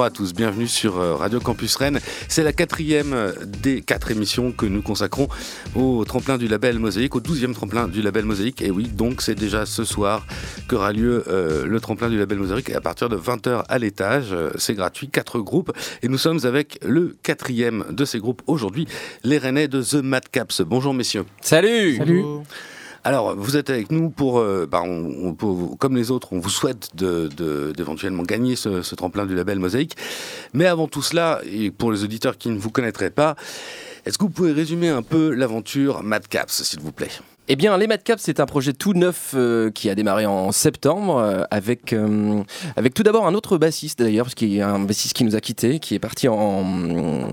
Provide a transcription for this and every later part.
Bonjour à tous, bienvenue sur euh, Radio Campus Rennes. C'est la quatrième euh, des quatre émissions que nous consacrons au tremplin du label Mosaïque, au douzième tremplin du label Mosaïque. Et oui, donc c'est déjà ce soir qu'aura lieu euh, le tremplin du label Mosaïque à partir de 20h à l'étage. C'est gratuit, quatre groupes. Et nous sommes avec le quatrième de ces groupes aujourd'hui, les Rennais de The Madcaps. Bonjour messieurs. Salut Salut alors, vous êtes avec nous pour, euh, bah, comme les autres, on vous souhaite d'éventuellement de, gagner ce, tremplin du label Mosaïque. Mais avant tout cela, et pour les auditeurs qui ne vous connaîtraient pas, est-ce que vous pouvez résumer un peu l'aventure Madcaps, s'il vous plaît? Eh bien, les Madcaps, c'est un projet tout neuf euh, qui a démarré en septembre euh, avec, avec tout d'abord un autre bassiste d'ailleurs, parce qu'il y a un bassiste qui nous a quittés, qui est parti en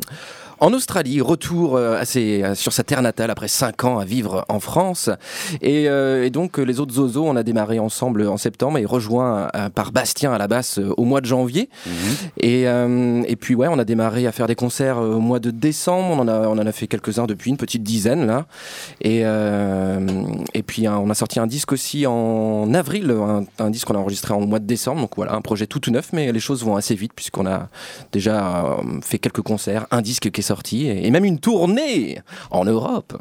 en Australie, retour euh, sur sa terre natale après 5 ans à vivre en France. Euh, et, donc les autres Zozo, on a démarré ensemble en septembre et rejoint euh, par Bastien à la basse au mois de janvier. Mhm. Et, et, puis ouais, on a démarré à faire des concerts au mois de décembre. On en a, on en a fait quelques-uns depuis, une petite dizaine là. Et, et puis on a sorti un disque aussi en avril, un, disque qu'on a enregistré en mois de décembre. Donc voilà, un projet tout, tout neuf, mais les choses vont assez vite puisqu'on a déjà fait quelques concerts, un disque qui est sorti et même une tournée en Europe.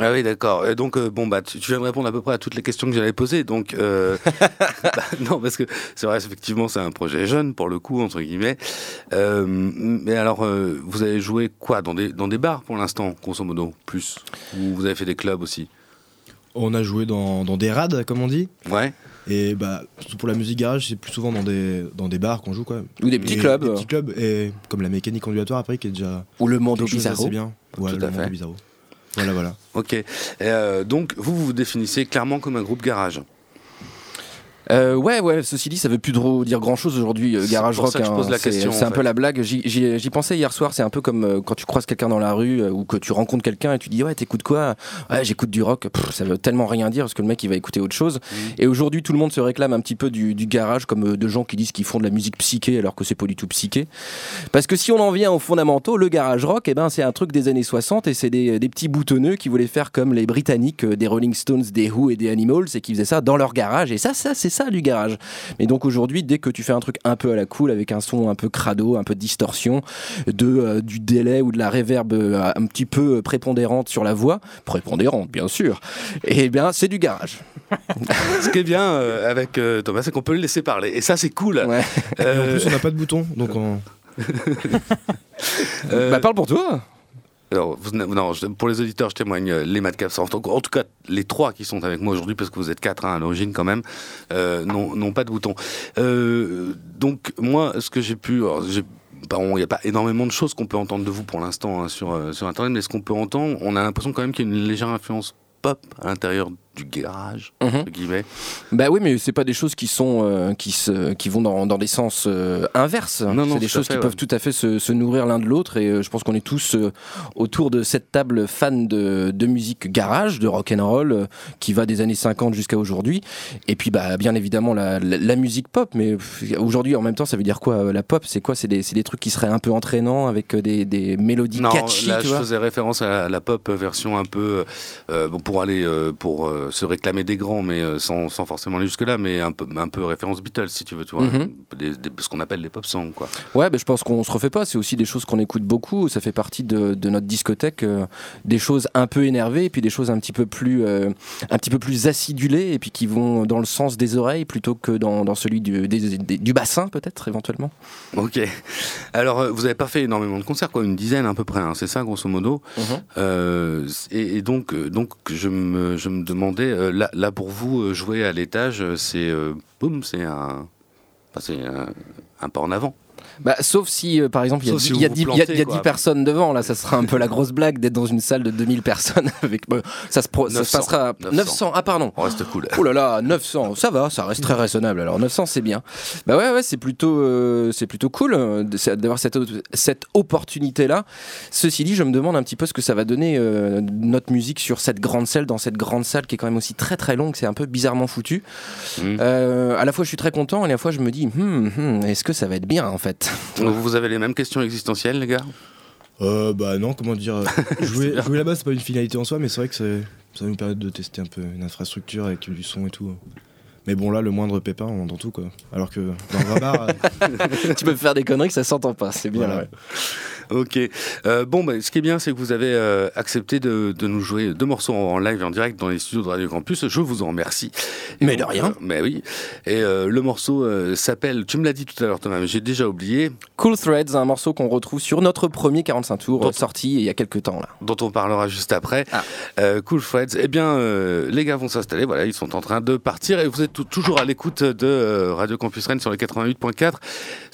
Ah oui, d'accord. Donc, euh, bon, bah, tu, viens de répondre à peu près à toutes les questions que j'allais poser. Donc, euh, bah, non, parce que c'est vrai, effectivement, c'est un projet jeune, pour le coup, entre guillemets. Euh, mais alors, vous avez joué quoi? Dans des, dans des bars pour l'instant, grosso modo, plus? Ou vous avez fait des clubs aussi? On a joué dans, dans des rades, comme on dit. Ouais. Et bah, pour la musique garage, c'est plus souvent dans des, dans des bars qu'on joue même. Ou des petits clubs. Des petits clubs, et comme la mécanique ondulatoire après, qui est déjà. Ou le Mondo Bizarro. C'est bien. Ouais, Tout le à Mondo fait. Bizarro. Voilà, voilà. Ok. Euh, donc, vous, vous vous définissez clairement comme un groupe garage euh, ouais, ouais, ceci dit, ça veut plus trop dire grand chose aujourd'hui, euh, Garage Rock. Hein, c'est un peu la blague. J'y pensais hier soir, c'est un peu comme euh, quand tu croises quelqu'un dans la rue euh, ou que tu rencontres quelqu'un et tu dis Ouais, t'écoutes quoi? Ouais, j'écoute du rock. ça veut tellement rien dire parce que le mec il va écouter autre chose. Mmh. Et aujourd'hui, tout le monde se réclame un petit peu du, du garage, comme de gens qui disent qu'ils font de la musique psyché alors que c'est pas du tout psyché. Parce que si on en vient aux fondamentaux, le garage rock, eh ben, c'est un truc des années 60 et c'est des, des, petits boutonneux qui voulaient faire comme les Britanniques, des Rolling Stones, des Who et des Animals et qui faisaient ça dans leur garage. Et ça, ça c'est ça du garage. Mais donc aujourd'hui, dès que tu fais un truc un peu à la cool, avec un son un peu crado, un peu de distorsion, de, euh, du délai ou de la réverb euh, un petit peu prépondérante sur la voix, prépondérante bien sûr, et eh bien c'est du garage. Ce qui est bien euh, avec euh, Thomas, c'est qu'on peut le laisser parler. Et ça, c'est cool. Ouais. en plus, on n'a pas de bouton, donc on... bah parle pour toi alors, non, pour les auditeurs, je témoigne, les Madcaps, en, en, tout cas les trois qui sont avec moi aujourd'hui, parce que vous êtes quatre hein, à l'origine quand même, euh, n'ont pas de bouton. Euh, donc moi, ce que j'ai pu... Il n'y a pas énormément de choses qu'on peut entendre de vous pour l'instant hein, sur, sur Internet, mais ce qu'on peut entendre, on a l'impression quand même qu'il y a une légère influence pop à l'intérieur du garage, Mhm. entre guillemets. Bah oui, mais c'est pas des choses qui sont euh, qui se qui vont dans, dans des sens euh, inverses. Non, non, c'est des choses fait, qui ouais. peuvent tout à fait se, se nourrir l'un de l'autre. Et euh, je pense qu'on est tous autour de cette table fans de, de musique garage, de rock and roll, qui va des années 50 jusqu'à aujourd'hui. Et puis bah bien évidemment la, la, la musique pop. Mais aujourd'hui en même temps, ça veut dire quoi La pop, c'est quoi? C'est des des trucs qui seraient un peu entraînants avec des, des mélodies Non, catchy. là, tu je vois? faisais référence à la, la pop version un peu bon, pour aller pour euh, se réclamer des grands, mais euh, sans, sans forcément aller jusque là, mais un peu un peu référence Beatles si tu veux, tu vois, Mhm. des, des- ce qu'on appelle les pop songs quoi. Ouais, ben je pense qu'on se refait pas. C'est aussi des choses qu'on écoute beaucoup. Ça fait partie de, de notre discothèque, euh, des choses un peu énervées, et puis des choses un petit peu plus, un petit peu plus acidulées, et puis qui vont dans le sens des oreilles plutôt que dans, dans celui du, des- des- du bassin, peut-être éventuellement. Ok. Alors vous avez pas fait énormément de concerts, quoi, une dizaine à peu près, hein, c'est ça grosso modo. Euh, et, et donc donc je me je me demandais euh, là pour vous euh, jouer à l'étage, euh, c'est boum, c'est un, un pas en avant. Bah, sauf si, euh, par exemple, il y a dix- si y a vous 10 vous il y a- plantez, y a quoi. 10 personnes devant. Là, ça sera un peu la grosse blague d'être dans une salle de 2000 personnes. avec, ça, se pro- ça se 900, passera 900. 900. Ah, pardon. On reste cool. Oh là là, 900, ça va, ça reste très raisonnable. Alors 900, c'est bien. Bah ouais, ouais, c'est plutôt, euh, c'est plutôt cool euh, d'avoir cette, cette opportunité-là. Ceci dit, je me demande un petit peu ce que ça va donner euh, notre musique sur cette grande salle, dans cette grande salle qui est quand même aussi très très longue. C'est un peu bizarrement foutu. Euh, à la fois, je suis très content, et à la fois, je me dis, hmm, hmm, est-ce que ça va être bien en fait Donc, vous avez les mêmes questions existentielles, les gars Euh, bah non, comment dire. euh, jouer, jouer là-bas, c'est pas une finalité en soi, mais c'est vrai que c'est- ça va nous permettre de tester un peu une infrastructure avec du son et tout. Mais bon, là, le moindre pépin, on entend tout, quoi. Alors que dans un bar. euh, tu peux faire des conneries que ça s'entend pas, c'est bien. Voilà, ouais. Ok. Euh, bon, bah, ce qui est bien, c'est que vous avez euh, accepté de, de nous jouer deux morceaux en, en live et en direct dans les studios de Radio Campus. Je vous en remercie. Et Mais de rien. euh, mais oui. Et le morceau s'appelle, tu me l'as dit tout à l'heure, Thomas, mais j'ai déjà oublié, Cool Threads, un morceau qu'on retrouve sur notre premier 45 tours, Dont- sorti il y a quelques temps là. dont on parlera juste après. Ah. Cool Freds. Eh bien, les gars vont s'installer. Voilà, ils sont en train de partir et vous êtes tou- toujours à l'écoute de Radio Campus Rennes sur les 88.4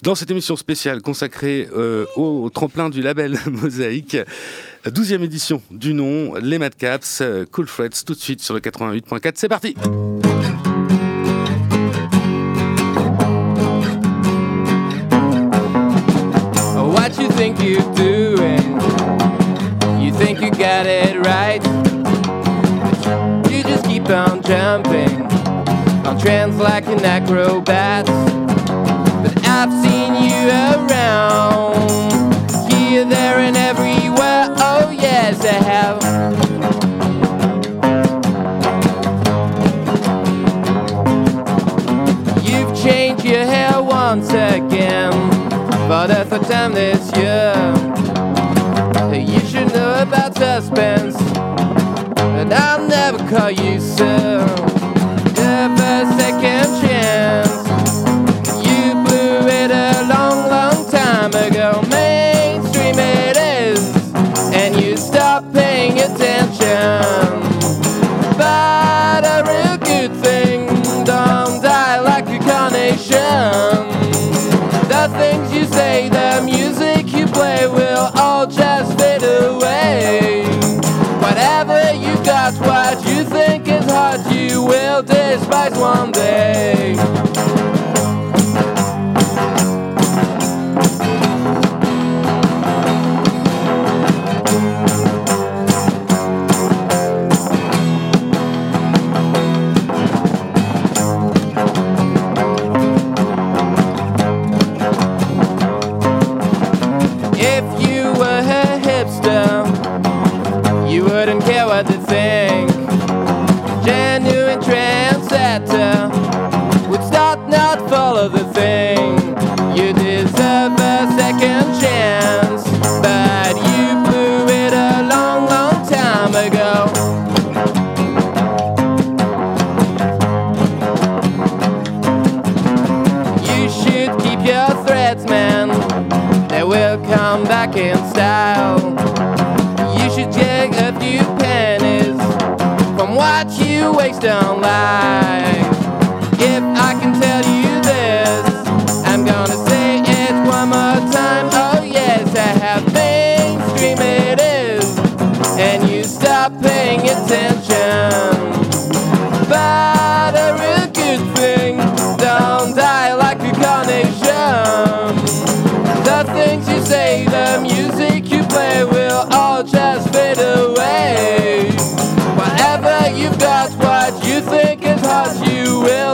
dans cette émission spéciale consacrée au, au tremplin du label Mosaïque. 12e édition du nom, les Madcaps, Cool Freds, tout de suite sur le 88.4. C'est parti! What you think you're doing? You think you got it right? You just keep on jumping on trends like an acrobat. But I've seen you around here, there, and everywhere. Oh, yes, I have. You've changed your hair once again for the third time this year. You should know about suspense, and I'll never call you sir.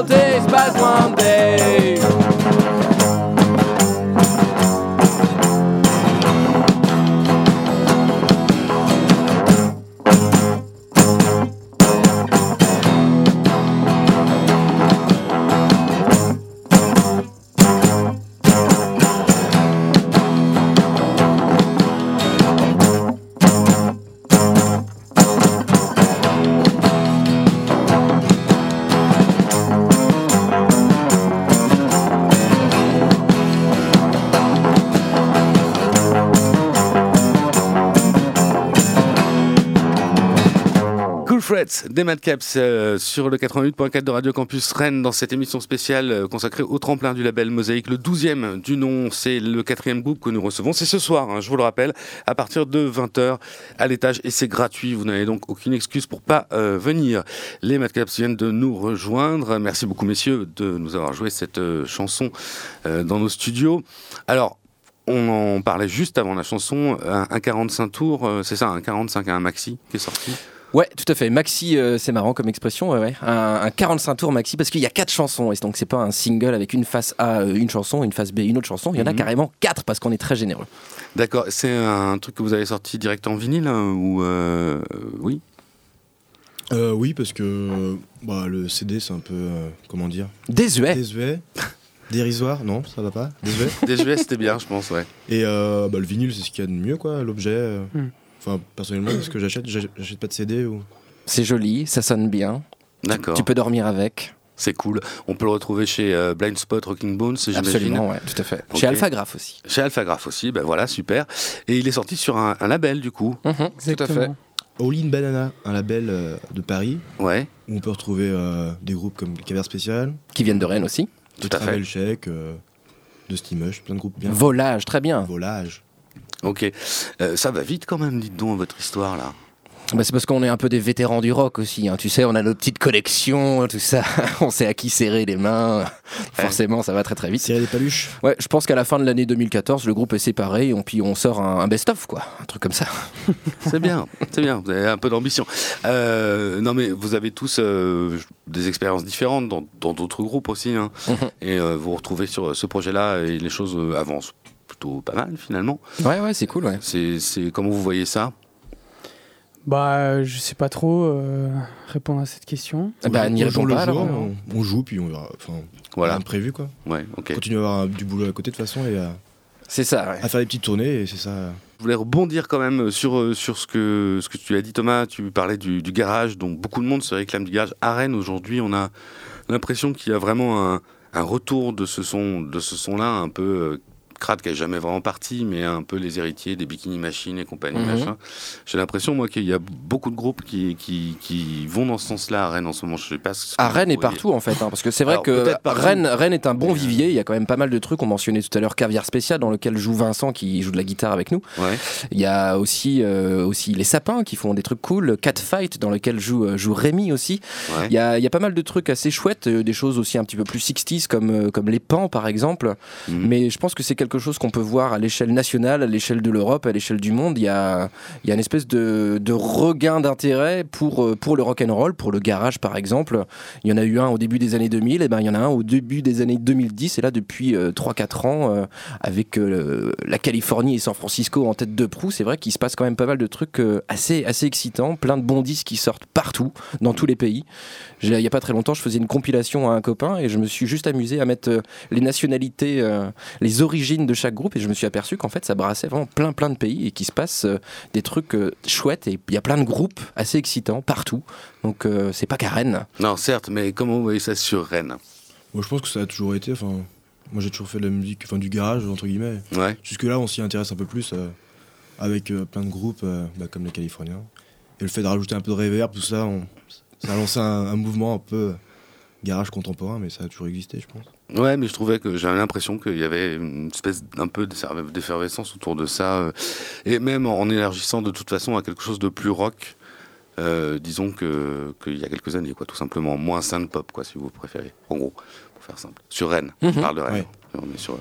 days, but one day. Des Madcaps euh, sur le 88.4 de Radio Campus Rennes dans cette émission spéciale euh, consacrée au tremplin du label Mosaïque. Le 12e du nom, c'est le quatrième groupe que nous recevons. C'est ce soir, hein, je vous le rappelle, à partir de 20h à l'étage et c'est gratuit. Vous n'avez donc aucune excuse pour pas euh, venir. Les Madcaps viennent de nous rejoindre. Merci beaucoup messieurs de nous avoir joué cette chanson dans nos studios. Alors, on en parlait juste avant la chanson, un, un 45 tours, c'est ça, un 45 à un maxi qui est sorti? Ouais, tout à fait. Maxi, euh, c'est marrant comme expression. ouais, ouais. Un, un 45 tours maxi parce qu'il y a quatre chansons. Et donc, c'est pas un single avec une face A, euh, une chanson, une face B, une autre chanson. Il y en a Mhm. carrément quatre parce qu'on est très généreux. D'accord, c'est un truc que vous avez sorti direct en vinyle hein, ou euh, oui? Euh, oui, parce que bah, le CD, c'est un peu. euh, comment dire? Désuet. Désuet. Dérisoire Non, ça va pas? Désuet? Désuet, c'était bien, je pense, ouais. Et euh, bah, le vinyle, c'est ce qu'il y a de mieux, quoi, l'objet. euh. Hmm. Enfin, personnellement, ce que j'achète, j'ach- j'achète pas de CD ou? C'est joli, ça sonne bien. D'accord. Tu peux dormir avec. C'est cool. On peut le retrouver chez euh, Blind Spot Rocking Bones, j'imagine. Absolument, ouais, tout à fait. Ok. Chez Alpha Graph aussi. Chez Alphagraph aussi, ben voilà, super. Et il est sorti sur un, un label, du coup. Mhm, tout à fait. All in Banana, un label euh, de Paris, Ouais, où on peut retrouver euh, des groupes comme Caver Spécial, Qui viennent de Rennes aussi. tout à fait. Check, euh, de Steamush, plein de groupes bien. Volage, très bien. Volage. Ok. Euh, ça va vite quand même, dites donc, votre histoire, là. Bah, c'est parce qu'on est un peu des vétérans du rock aussi. hein. Tu sais, on a nos petites collections, tout ça. on sait à qui serrer les mains. Forcément, ça va très très vite. Tirer des paluches Ouais, je pense qu'à la fin de l'année 2014, le groupe est séparé et puis on sort un, un best-of, quoi. Un truc comme ça. C'est bien, c'est bien, vous avez un peu d'ambition. Euh, non mais vous avez tous euh, des expériences différentes dans d'autres groupes aussi. hein. Mhm. Et euh, vous vous retrouvez sur ce projet-là et les choses euh, avancent plutôt pas mal finalement. Ouais, ouais, c'est cool, ouais. C'est c'est- comment vous voyez ça? Bah, je sais pas trop euh, répondre à cette question. Ah bah, On n'y joue le pas, jour, alors. on, on joue, puis on verra. Enfin, Voilà. rien de prévu, quoi. Ouais, ok. Continue à avoir du boulot à côté, de toute façon, et à, C'est ça, ouais. à faire des petites tournées, et c'est ça. Je voulais rebondir quand même sur, euh, sur ce, que, ce que tu as dit Thomas, tu parlais du, du garage, dont beaucoup de monde se réclame du garage. À Rennes aujourd'hui, on a l'impression qu'il y a vraiment un, un retour de ce son, de ce son-là, un peu euh, crade qui n'est jamais vraiment parti, mais un peu les héritiers des Bikini Machine et compagnie. Mhm. machin. J'ai l'impression, moi, qu'il y a beaucoup de groupes qui, qui, qui vont dans ce sens-là à Rennes en ce moment. Je sais pas ce que À vous Rennes et partout en fait, hein, parce que c'est vrai Alors, que. Rennes, Rennes est un bon euh, vivier. Il y a quand même pas mal de trucs. On mentionnait tout à l'heure Caviar Spécial, dans lequel joue Vincent qui joue de la guitare avec nous. Ouais. Il y a aussi, euh, aussi les Sapins qui font des trucs cool. Cat Fight, dans lequel joue, euh, joue Rémi aussi. ouais. Il y, a, il y a pas mal de trucs assez chouettes, des choses aussi un petit peu plus 60s comme, comme les pans par exemple. Mhm. Mais je pense que c'est quelque chose qu'on peut voir à l'échelle nationale, à l'échelle de l'Europe, à l'échelle du monde. Il y a, y a une espèce de, regain d'intérêt pour, euh, pour le rock and roll, pour le garage par exemple. Il y en a eu un au début des années 2000, et ben il y en a un au début des années 2010, et là depuis euh, 3-4 ans, euh, avec euh, la Californie et San Francisco en tête de proue, c'est vrai qu'il se passe quand même pas mal de trucs euh, assez, assez excitants, plein de bons disques qui sortent partout, dans tous les pays. Il y a pas très longtemps, je faisais une compilation à un copain et je me suis juste amusé à mettre euh, les nationalités, euh, les origines de chaque groupe et je me suis aperçu qu'en fait ça brassait vraiment plein plein de pays et qu'il se passe euh, des trucs euh, chouettes et il y a plein de groupes assez excitants partout. Donc euh, c'est pas qu'à Rennes. Non, certes, mais comment vous voyez ça sur Rennes? Moi, je pense que ça a toujours été. Enfin, moi, j'ai toujours fait de la musique, enfin, du garage, entre guillemets. Ouais. Jusque-là, on s'y intéresse un peu plus euh, avec euh, plein de groupes euh, bah, comme les Californiens. Et le fait de rajouter un peu de reverb, tout ça, on- ça a lancé un, un mouvement un peu garage contemporain, mais ça a toujours existé, je pense. Ouais, mais je trouvais que j'avais l'impression qu'il y avait une espèce d'un peu d'efferv- d'effervescence autour de ça, euh, et même en élargissant de toute façon à quelque chose de plus rock. euh, disons que qu'il y a quelques années, quoi, tout simplement moins synth pop, quoi, si vous préférez. En gros, pour faire simple. Sur Rennes, je Mhm. parle de Rennes. On est sur.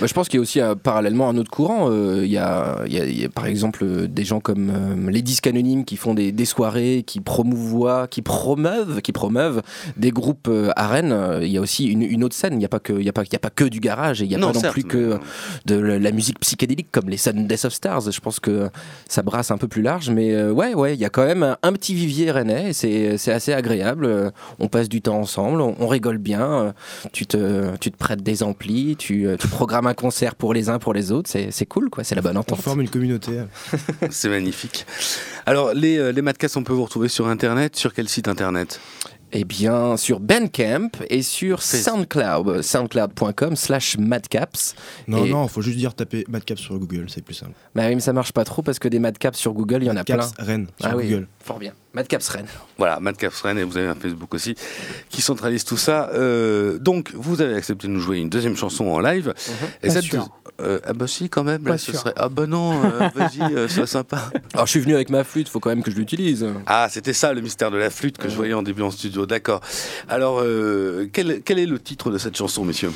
Bah, je pense qu'il y a aussi euh, parallèlement un autre courant. Euh, Il y, a, il y a- il y a, par exemple euh, des gens comme les disques anonymes qui font des, des soirées, qui promouvoient, qui promeuvent, qui promeuvent des groupes à Rennes. Il y a aussi une, une autre scène. Il n'y a pas que, il y a pas, il y a pas que du garage et il n'y a pas non certes, plus que de la, musique psychédélique comme les Sundays of Stars. Je pense que ça brasse un peu plus large, mais ouais, ouais, il y a quand même un, un petit vivier rennais c'est assez agréable. On passe du temps ensemble, on, on rigole bien. Tu te, tu te prêtes des amplis, tu, euh, tu programmes un concert pour les uns pour les autres. C'est c'est cool, quoi. C'est la bonne On entente. forme une communauté. C'est magnifique. Alors, les, euh, les Madcasts, on peut vous retrouver sur Internet. Sur quel site Internet? Eh bien, sur Bandcamp et sur SoundCloud, euh, soundcloud.com slash madcaps. Non, Et- non, faut juste dire taper Madcap sur Google, c'est plus simple. Bah oui, mais ça marche pas trop parce que des madcaps sur Google, il y en a plein. Madcaps Rennes sur Ah oui, Google. fort bien. Madcaps Rennes. Voilà, Madcaps Rennes, et vous avez un Facebook aussi qui centralise tout ça. Euh, donc, vous avez accepté de nous jouer une deuxième chanson en live. Et Pas cette sûr. deux- euh, ah bah si, quand même, là, ce serait... Ah bah non, euh, vas-y, euh, sois sympa. Alors je suis venu avec ma flûte, faut quand même que je l'utilise. Ah, c'était ça le mystère de la flûte que je voyais en début en studio, d'accord. Alors, euh, quel, quel est le titre de cette chanson, messieurs?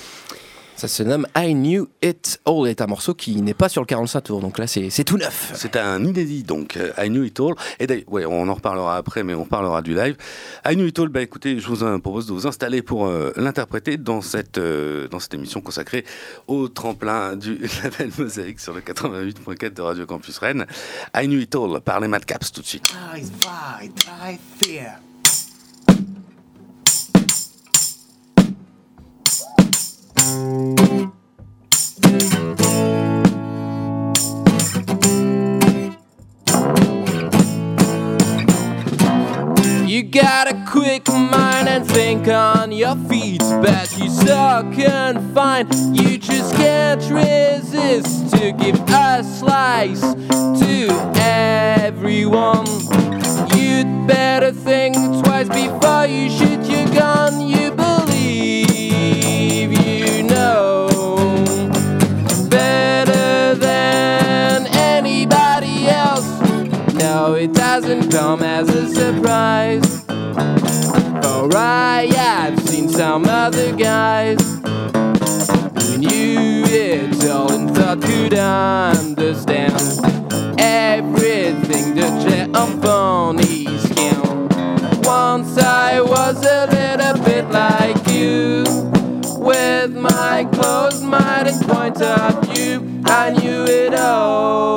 Ça se nomme I Knew It All. est un morceau qui n'est pas sur le 45 tours, donc là c'est tout neuf. C'est un inédit donc, euh, I Knew It All. Et d'ailleurs, ouais, on en reparlera après, mais on parlera du live. I Knew It All, bah écoutez, je vous propose de vous installer pour euh, l'interpréter dans cette, euh, dans cette émission consacrée au tremplin du label Mosaïque sur le 88.4 de Radio Campus Rennes. I Knew It All par les Madcaps tout de suite. You but you so confined. You just can't resist to give a slice to everyone. You'd better think twice before you shoot your gun. You believe you know better than anybody else. No, it doesn't come as a surprise. Alright, some other guys who knew it all and thought could understand everything the jet on ponies can. Once I was a little bit like you, with my closed mind and point of view, I knew it all.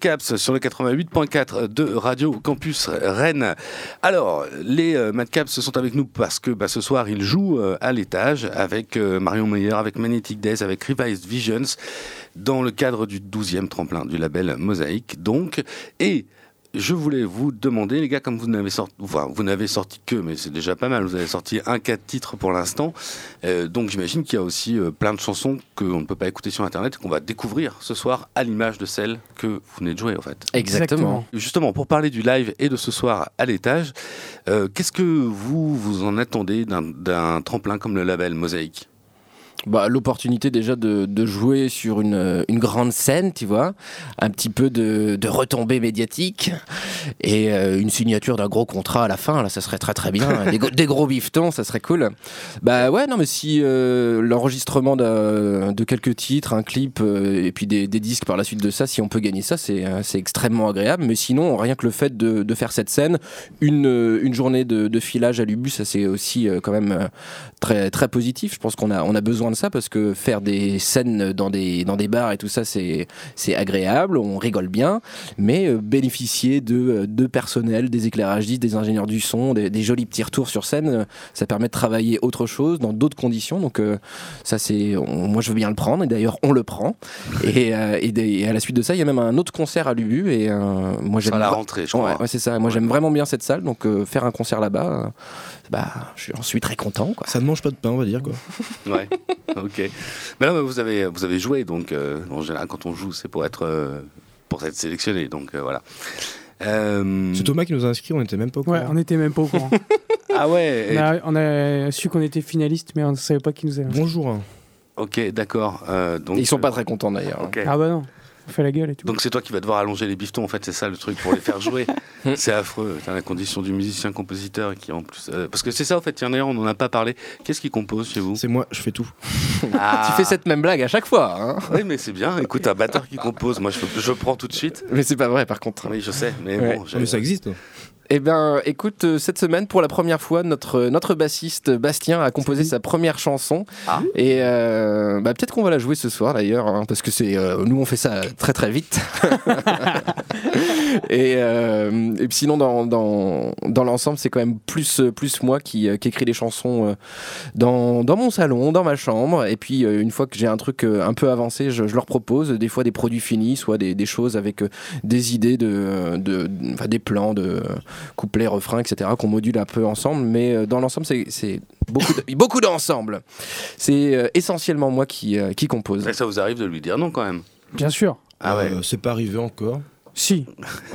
Madcaps sur le 88.4 de Radio Campus Rennes. Alors, les euh, Madcaps sont avec nous parce que bah, ce soir, ils jouent euh, à l'étage avec euh, Marion Meyer, avec Magnetic Days, avec Revised Visions, dans le cadre du 12e tremplin du label Mosaïque. Donc, et je voulais vous demander, les gars, comme vous n'avez sorti, enfin, vous n'avez sorti que, mais c'est déjà pas mal, vous avez sorti un quatre titres pour l'instant, Euh, donc j'imagine qu'il y a aussi euh, plein de chansons qu'on ne peut pas écouter sur Internet, qu'on va découvrir ce soir à l'image de celles que vous venez de jouer, en fait. Exactement. Justement, pour parler du live et de ce soir à l'étage, euh, qu'est-ce que vous vous en attendez d'un- d'un tremplin comme le label Mosaïque? Bah, l'opportunité déjà de, de jouer sur une, une grande scène, tu vois, un petit peu de, de retombées médiatiques. Et euh, une signature d'un gros contrat à la fin, là, ça serait très très bien. des, des gros biftons, ça serait cool. Bah ouais, non, mais si euh, l'enregistrement de, quelques titres, un clip euh, et puis des, des disques par la suite de ça, si on peut gagner ça, c'est extrêmement agréable. Mais sinon, rien que le fait de, de faire cette scène, une, une journée de, de filage à l'Ubu, ça c'est aussi quand même très, très positif. Je pense qu'on a, on a besoin de ça parce que faire des scènes dans des, dans des bars et tout ça, c'est c'est agréable, on rigole bien, mais euh, bénéficier de, euh, de personnel, des éclairagistes, des ingénieurs du son, des, des jolis petits retours sur scène, euh, ça permet de travailler autre chose dans d'autres conditions. Donc euh, ça, c'est, moi je veux bien le prendre et d'ailleurs on le prend. Et, euh, et, des- et à la suite de ça, il y a même un autre concert à l'UBU et euh, moi j'aime la rentrée, je crois. Ouais, ouais, c'est ça. Moi j'aime vraiment bien cette salle, donc euh, faire un concert là-bas, euh, bah, je j'en suis très content. Quoi. Ça ne mange pas de pain, on va dire quoi. Ouais, ok. Mais là, vous avez, vous avez joué, donc euh, en général, quand on joue, c'est pour être, euh, pour être sélectionné, donc euh, voilà. Euh, C'est Thomas qui nous a inscrits, on était même pas au courant. Ouais, on était même pas au courant. Ah ouais, on, a, on a su qu'on était finaliste, mais on ne savait pas qui nous avait. inscrit. Bonjour. ok, d'accord. euh, donc, ils sont pas très contents d'ailleurs. Ok. Ah bah non, on fait la gueule et tout. Donc c'est toi qui vas devoir allonger les biftons, en fait, c'est ça le truc pour les faire jouer. c'est affreux, T'as la condition du musicien-compositeur qui en plus... euh, parce que c'est ça, en fait, tiens, d'ailleurs, on n'en a pas parlé. Qu'est-ce qui compose chez vous? C'est moi, je fais tout. Ah. Tu fais cette même blague à chaque fois, hein Oui, mais c'est bien. Écoute, un batteur qui compose, moi, je, je prends tout de suite. mais c'est pas vrai par contre. Oui, je sais, mais Ouais. bon... mais ça existe. Eh bien, écoute, euh, cette semaine, pour la première fois, notre, notre bassiste Bastien a composé sa première chanson. Ah. Et euh, bah, peut-être qu'on va la jouer ce soir d'ailleurs, hein, parce que c'est euh, nous on fait ça très très vite. et, euh, et puis sinon, dans, dans, dans l'ensemble, c'est quand même plus, plus moi qui, euh, qui écris les chansons euh, dans, dans mon salon, dans ma chambre. Et puis, euh, une fois que j'ai un truc euh, un peu avancé, je, je leur propose des fois des produits finis, soit des, des choses avec euh, des idées, de, de, des plans de euh, couplets, refrains, etc., qu'on module un peu ensemble. Mais euh, dans l'ensemble, c'est- beaucoup, de- beaucoup d'ensemble. C'est euh, essentiellement moi qui, euh, qui compose. Ça vous arrive de lui dire non, quand même? Bien sûr. Ah ouais. Euh, c'est pas arrivé encore. Si.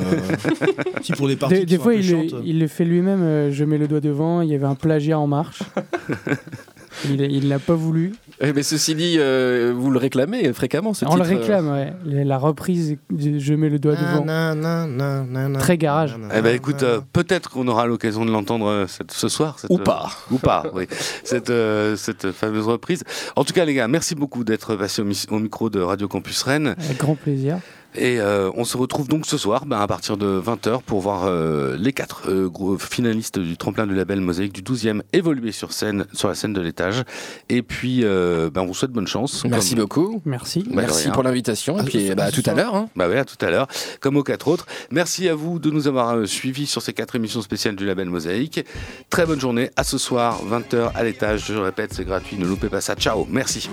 Euh, si pour des parties Des, fois, il, le- chiantes. il le fait lui-même. euh, je mets le doigt devant. Il y avait un plagiat en marche. il l'a pas voulu. Eh, mais ceci dit, euh, vous le réclamez fréquemment, ce On le titre, euh, réclame, ouais. La reprise, je mets le doigt devant. Na, na, na, na, na, Très garage. na, na, Eh ben écoute, euh, peut-être qu'on aura l'occasion de l'entendre euh, ce soir. cette, Ou euh, pas. Ou pas, oui. Cette, euh, cette fameuse reprise. En tout cas, les gars, merci beaucoup d'être passés au, au micro de Radio Campus Rennes. Avec grand plaisir. Et euh, on se retrouve donc ce soir ben, à partir de 20h pour voir euh, les quatre euh, gros finalistes du tremplin du label Mosaïque du 12e évoluer sur scène, sur la scène de l'étage. Et puis, euh, ben, on vous souhaite bonne chance. Merci Comme- beaucoup. Merci. Bah, de Merci pour l'invitation. Et puis ce- bah, à tout à l'heure. hein. Bah ouais, à tout à l'heure, comme aux quatre autres. Merci à vous de nous avoir euh, suivis sur ces quatre émissions spéciales du label Mosaïque. Très bonne journée. À ce soir, 20h à l'étage. Je répète, c'est gratuit. Ne loupez pas ça. Ciao. Merci.